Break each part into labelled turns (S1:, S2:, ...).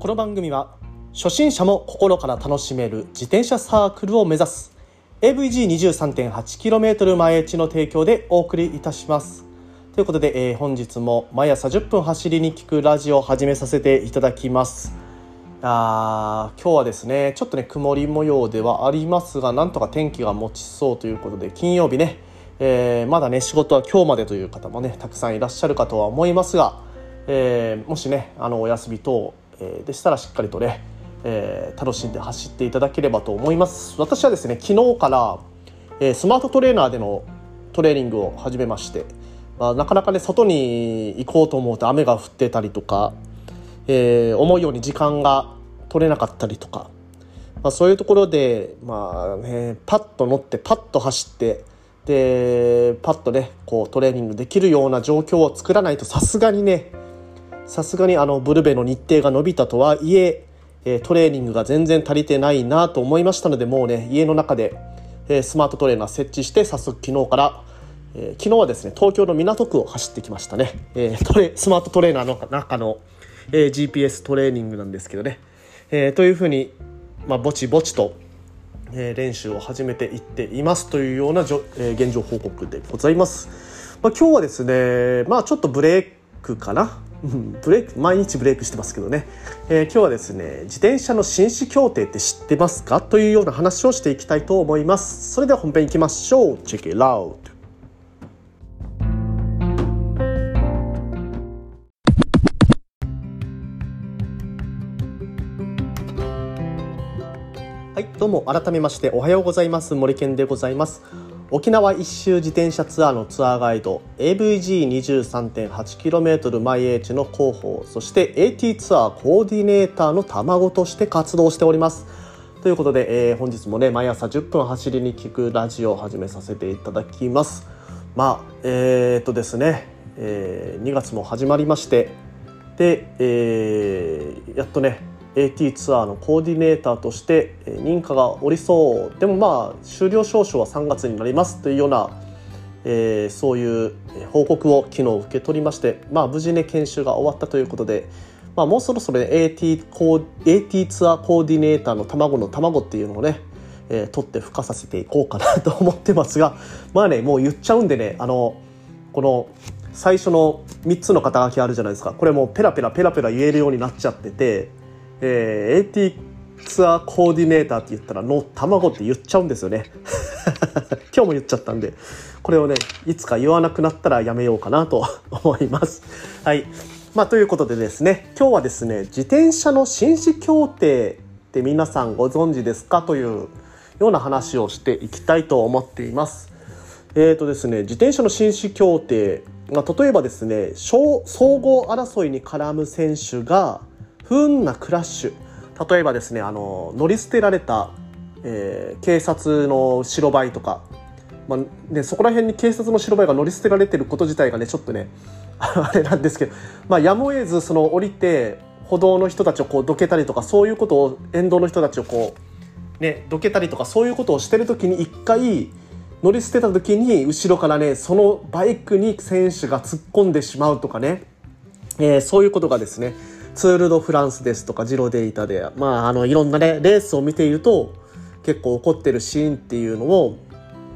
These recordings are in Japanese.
S1: この番組は初心者も心から楽しめる自転車サークルを目指す AVG23.8km 前地の提供でお送りいたします。ということで、えー、本日も毎朝10分走りに聞くラジオを始めさせていただきます。あ今日はですねちょっとね曇り模様ではありますがなんとか天気が持ちそうということで金曜日ね、えー、まだね仕事は今日までという方もねたくさんいらっしゃるかとは思いますが、えー、もしねあのお休み等、え、でしたらしっかりとね、え楽しんで走っていただければと思います。私はですね昨日から、えスマートトレーナーでのトレーニングを始めまして、まあ、なかなかね外に行こうと思うと雨が降ってたりとかえー、思うように時間が取れなかったりとか、まあ、そういうところで、まあね、パッと乗ってパッと走ってでパッとねこうトレーニングできるような状況を作らないとさすがにねさすがにあのブルベの日程が伸びたとはいええトレーニングが全然足りてないなと思いましたのでもうね家の中で、えスマートトレーナー設置して早速昨日から、え、昨日はですね東京の港区を走ってきましたね、えー、トレスマートトレーナーの中のえー、GPS トレーニングなんですけどね、え、というふうに、まあ、ぼちぼちと、え、練習を始めていっていますというようなじょ、え、現状報告でございます。まあ、今日はですね、まあ、ちょっとブレイクかな。ブレイク毎日ブレイクしてますけどね、えー、今日はですね自転車の紳士協定って知ってますか？というような話をしていきたいと思います。それでは本編いきましょう。Check it out はいどうも改めましておはようございます。森健でございます。沖縄一周自転車ツアーのツアーガイド AVG23.8km 毎 H の広報そして AT ツアーコーディネーターの卵として活動しております。ということで、えー、本日もね毎朝10分走りに聞くラジオを始めさせていただきます。まあえー、っとですね、えー、2月も始まりましてで、えー、やっとね AT ツアーのコーディネーターとして認可が下りそう。でもまあ終了証書は3月になりますというような、えー、そういう報告を昨日受け取りまして、まあ、無事ね研修が終わったということで、まあ、もうそろそろ、ね、AT, コ AT ツアーコーディネーターの卵の卵っていうのをね、えー、取って孵化させていこうかなと思ってますが まあねもう言っちゃうんでねあのこの最初の3つの肩書きあるじゃないですか。これもうペラペラペラペラ言えるようになっちゃっててえー、AT ツアーコーディネーターって言ったらの卵って言っちゃうんですよね。今日も言っちゃったんで。これをねいつか言わなくなったらやめようかなと思います。はい。まあということでですね今日はですね自転車の紳士協定って皆さんご存知ですかというような話をしていきたいと思っています。えーとですね自転車の紳士協定まあ、例えばですね総合争いに絡む選手が不運なクラッシュ。例えばですねあの乗り捨てられた、えー、警察の白バイとか、まあね、そこら辺に警察の白バイが乗り捨てられてること自体がねちょっとね あれなんですけど、まあ、やむを得ずその降りて歩道の人たちをこうどけたりとかそういうことを沿道の人たちをこうねどけたりとかそういうことをしてる時に一回乗り捨てた時に後ろからねそのバイクに選手が突っ込んでしまうとかね、えー、そういうことがですねツール・ド・フランスですとかジロデータで、まあ、あのいろんなねレースを見ていると結構起こってるシーンっていうのを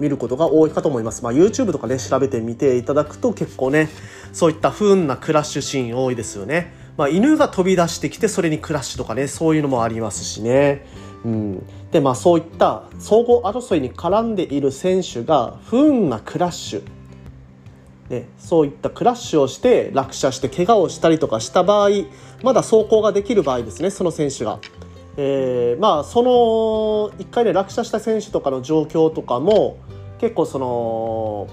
S1: 見ることが多いかと思います。まあ、YouTube とかね調べてみていただくと結構ねそういった不運なクラッシュシーン多いですよね。まあ、犬が飛び出してきてそれにクラッシュとかねそういうのもありますしね。うん、でまあそういった総合争いに絡んでいる選手が不運なクラッシュね、そういったクラッシュをして落車して怪我をしたりとかした場合まだ走行ができる場合ですねその選手が。えー、まあその1回ね落車した選手とかの状況とかも結構その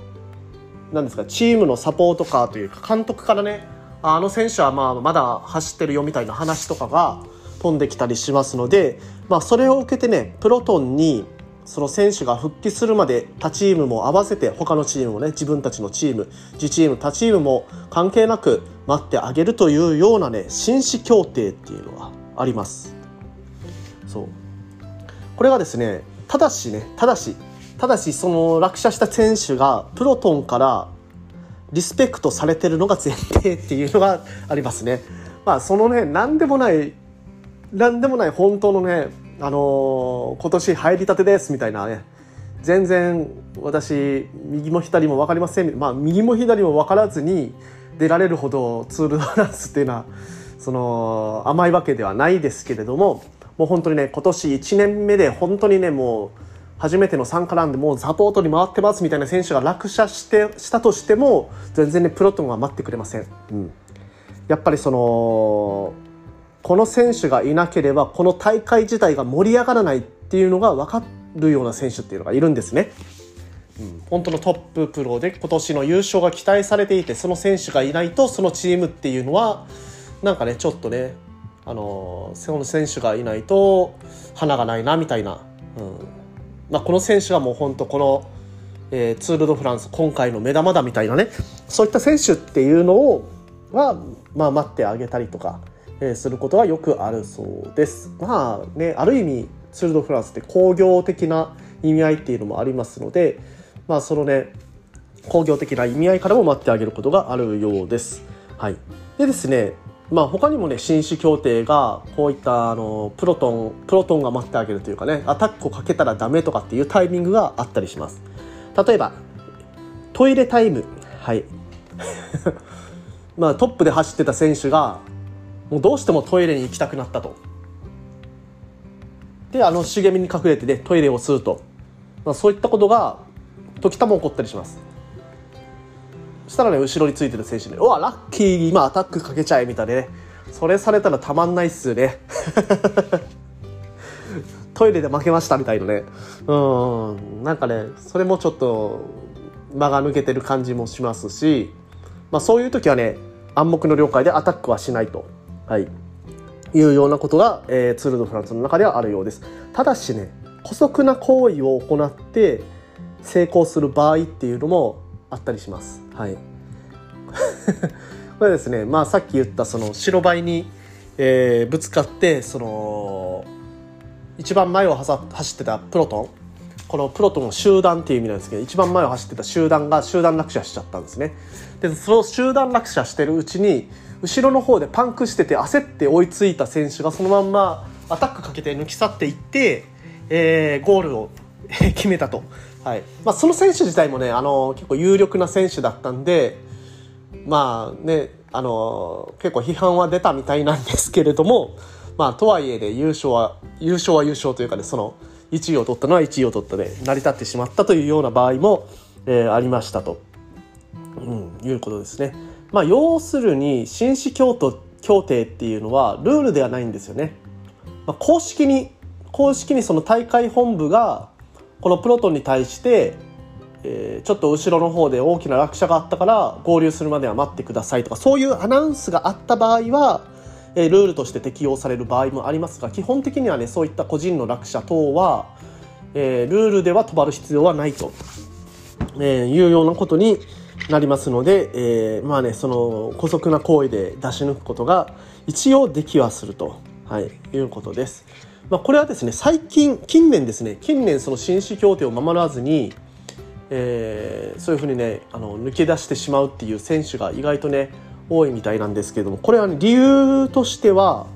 S1: 何ですかチームのサポートカーというか監督からねあの選手はまあまだ走ってるよみたいな話とかが飛んできたりしますので、まあ、それを受けてねプロトンにその選手が復帰するまで他チームも合わせて他のチームもね自分たちのチーム自チーム他チームも関係なく待ってあげるというようなね紳士協定っていうのはあります。そう。これがですねただしねただしただしその落車した選手がプロトンからリスペクトされてるのが前提っていうのがありますね。まあそのね何でもないなんでもない本当のね、あのー、今年入りたてですみたいなね。全然私右も左も分かりませんまあ右も左も分からずに出られるほどツール・ド・フランスっていうのはその甘いわけではないですけれどももう本当にね今年1年目で本当にねもう初めての参加なんでもうサポートに回ってますみたいな選手が落車してしたとしても全然ねプロトンは待ってくれません。うん、やっぱりそのこの選手がいなければこの大会自体が盛り上がらないっていうのが分かるような選手っていうのがいるんですね。うん、本当のトッププロで今年の優勝が期待されていてその選手がいないとそのチームっていうのはなんかねちょっとねあのその選手がいないと花がないなみたいな、うんまあ、この選手はもう本当この、えー、ツール・ド・フランス今回の目玉だみたいなねそういった選手っていうのをは、まあ、待ってあげたりとか、え、することがよくあるそうです。まあねある意味ツール・ド・フランスって工業的な意味合いっていうのもありますので、まあ、そのね工業的な意味合いからも待ってあげることがあるようです。はい、でですねまあ、他にもね紳士協定がこういったあのプロトンプロトンが待ってあげるというかねアタックをかけたらダメとかっていうタイミングがあったりします例えばトイレタイムはい まあトップで走ってた選手がもうどうしてもトイレに行きたくなったと。であの茂みに隠れてねトイレを吸うと、まあ、そういったことが時たま起こったりします。そしたらね後ろについてる選手に「うわラッキー今アタックかけちゃえ」みたいなね。それされたらたまんないっすよね。トイレで負けましたみたいなね。うん。なんかねそれもちょっと間が抜けてる感じもしますし、まあ、そういう時はね暗黙の了解でアタックはしないと、はい、いうようなことが、えー、ツール・ド・フランスの中ではあるようです。ただしね姑息な行為を行って成功する場合っていうのもあったりします。はい。これですねまあさっき言ったその白バイに、えー、ぶつかってその一番前を走ってたプロトン。このプロトンの集団っていう意味なんですけど一番前を走ってた集団が集団落車しちゃったんですね。でその集団落車してるうちに後ろの方でパンクしてて焦って追いついた選手がそのまんまアタックかけて抜き去っていって、えー、ゴールを 決めたと。はい。まあ、その選手自体もねあの結構有力な選手だったんでまあねあの結構批判は出たみたいなんですけれども、まあ、とはいえで優勝は優勝は優勝というかねその1位を取ったのは1位を取ったで成り立ってしまったというような場合も、えー、ありましたと、うん、いうことですね。まあ、要するに紳士協協定っていうのはルールではないんですよね。まあ、公式に公式にその大会本部がこのプロトンに対して、えー、ちょっと後ろの方で大きな落車があったから合流するまでは待ってくださいとかそういうアナウンスがあった場合は、えー、ルールとして適用される場合もありますが基本的にはねそういった個人の落車等は、えー、ルールでは止まる必要はないと、え、いうようなことになりますので、えー、まあねその姑息な行為で出し抜くことが一応できはすると、はい、いうことです。まあ、これはですね最近近年ですね近年その紳士協定を守らずに、えー、そういうふうにねあの抜け出してしまうっていう選手が意外とね多いみたいなんですけれどもこれは、ね、理由としては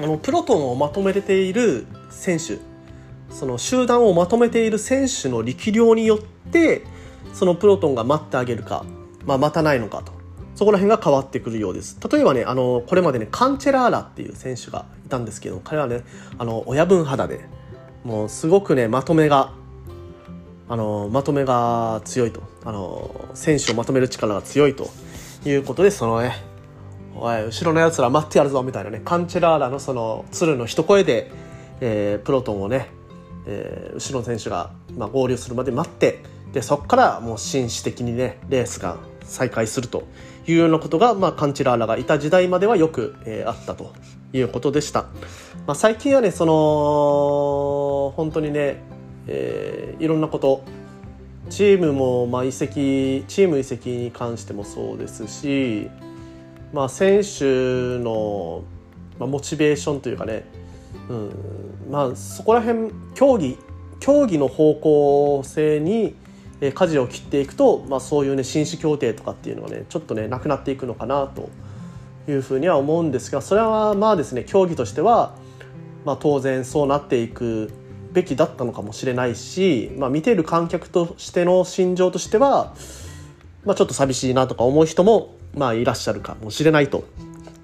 S1: あのプロトンをまとめている選手その集団をまとめている選手の力量によってそのプロトンが待ってあげるか、まあ、待たないのかとそこら辺が変わってくるようです。例えばね、あの、これまでね、カンチェラーラっていう選手がいたんですけど、彼はね、あの、親分肌で、もうすごくね、まとめが、あの、まとめが強いと。あの、選手をまとめる力が強いということで、そのね、おい、後ろの奴ら待ってやるぞ、みたいなね、カンチェラーラのその、鶴の一声で、えー、プロトンをね、えー、後ろの選手が、まあ、合流するまで待って、で、そこからもう紳士的にね、レースが再開するというようなことが、まあ、カンチラーラがいた時代まではよく、えー、あったということでした。まあ、最近はね、その、本当にね、えー、いろんなこと、チームも、まあ、移籍、チーム移籍に関してもそうですし、まあ、選手の、まあ、モチベーションというかね、うん、まあ、そこら辺、競技、競技の方向性に、え舵を切っていくと、まあ、そういうね紳士協定とかっていうのがねちょっとねなくなっていくのかなというふうには思うんですがそれはまあですね競技としては、まあ、当然そうなっていくべきだったのかもしれないし、まあ、見てる観客としての心情としては、まあ、ちょっと寂しいなとか思う人も、まあ、いらっしゃるかもしれないと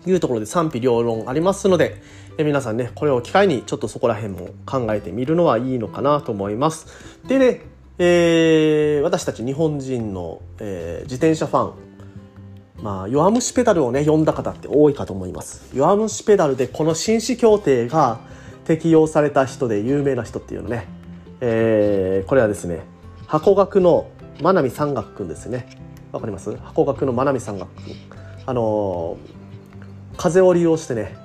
S1: いうところで賛否両論ありますのでえ皆さんねこれを機会にちょっとそこら辺も考えてみるのはいいのかなと思います。でね、えー、私たち日本人の、えー、自転車ファンまあ、弱虫ペダルをね、読んだ方って多いかと思います。弱虫ペダルでこの紳士協定が適用された人で有名な人っていうのね、えー、これはですね、箱学の真波山岳くんですね。わかります？箱学の真波山岳くん。あのー、風を利用してね、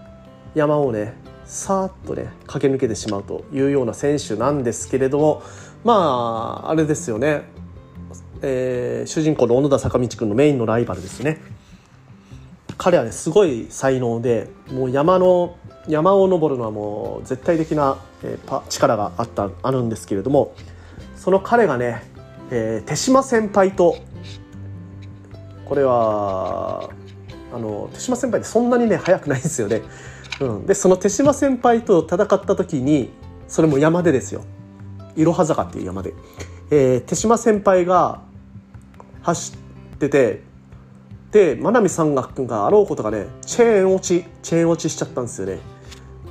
S1: 山をね、さーっとね、駆け抜けてしまうというような選手なんですけれども、まあ、あれですよね。えー、主人公の小野田坂道くんのメインのライバルですね彼はねすごい才能でもう山の山を登るのはもう絶対的な、えー、力があったあるんですけれどもその彼がね、えー、手島先輩とこれはあの手島先輩ってそんなにね速くないんですよね。うん、でその手島先輩と戦った時にそれも山でですよ。いろは坂っていう山で、えー、手島先輩が走っててで真波山岳君があろうことがねチェーン落ちチェーン落ちしちゃったんですよね。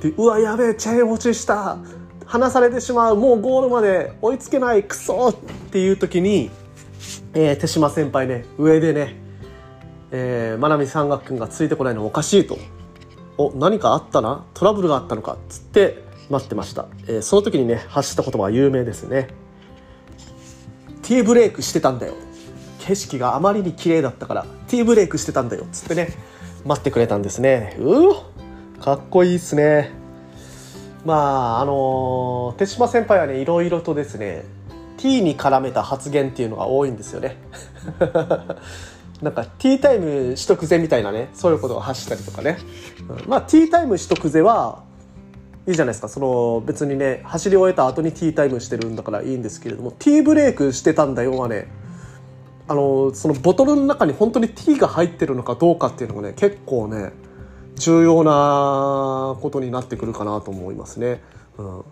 S1: でうわやべえチェーン落ちした。離されてしまう。もうゴールまで追いつけないクソっていう時に、えー、手島先輩ね上でね、えー、真波山岳君がついてこないのおかしいと。お何かあったな？トラブルがあったのか？っつって待ってました、えー、その時にね発した言葉は有名ですね。T ブレイクしてたんだよ。景色があまりに綺麗だったから T ブレイクしてたんだよ。っつってね待ってくれたんですね。うおかっこいいっすね。まああの手島先輩はねいろいろとですね T に絡めた発言っていうのが多いんですよね。なんかティータイム取得ぜみたいなねそういうことを発したりとかね、うん、まあティータイム取得ぜはいいじゃないですか。その別にね走り終えた後にティータイムしてるんだからいいんですけれども。ティーブレイクしてたんだよはねあのそのボトルの中に本当にティーが入ってるのかどうかっていうのがね結構ね重要なことになってくるかなと思いますね。うん、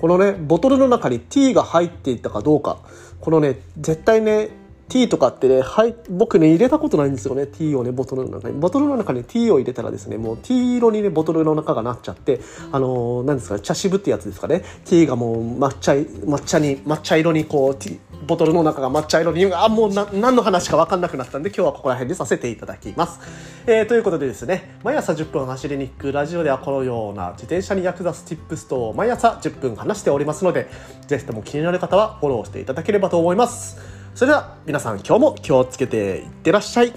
S1: このねボトルの中にティーが入っていたかどうか。このね絶対ねティーとかってね、はい、僕ね、入れたことないんですよね。ティーをね、ボトルの中に。ボトルの中にティーを入れたらですね、もうティー色にね、ボトルの中がなっちゃって、あのー、何ですか、茶渋ってやつですかね。ティーがもう抹茶、抹茶に、抹茶色にこう、ティ、ボトルの中が抹茶色にあもうな何の話か分かんなくなったんで今日はここら辺でさせていただきます、えー、ということでですね毎朝10分走りに行くラジオではこのような自転車に役立つ Tips と毎朝10分話しておりますのでぜひとも気になる方はフォローしていただければと思いますそれでは皆さん今日も気をつけていってらっしゃい。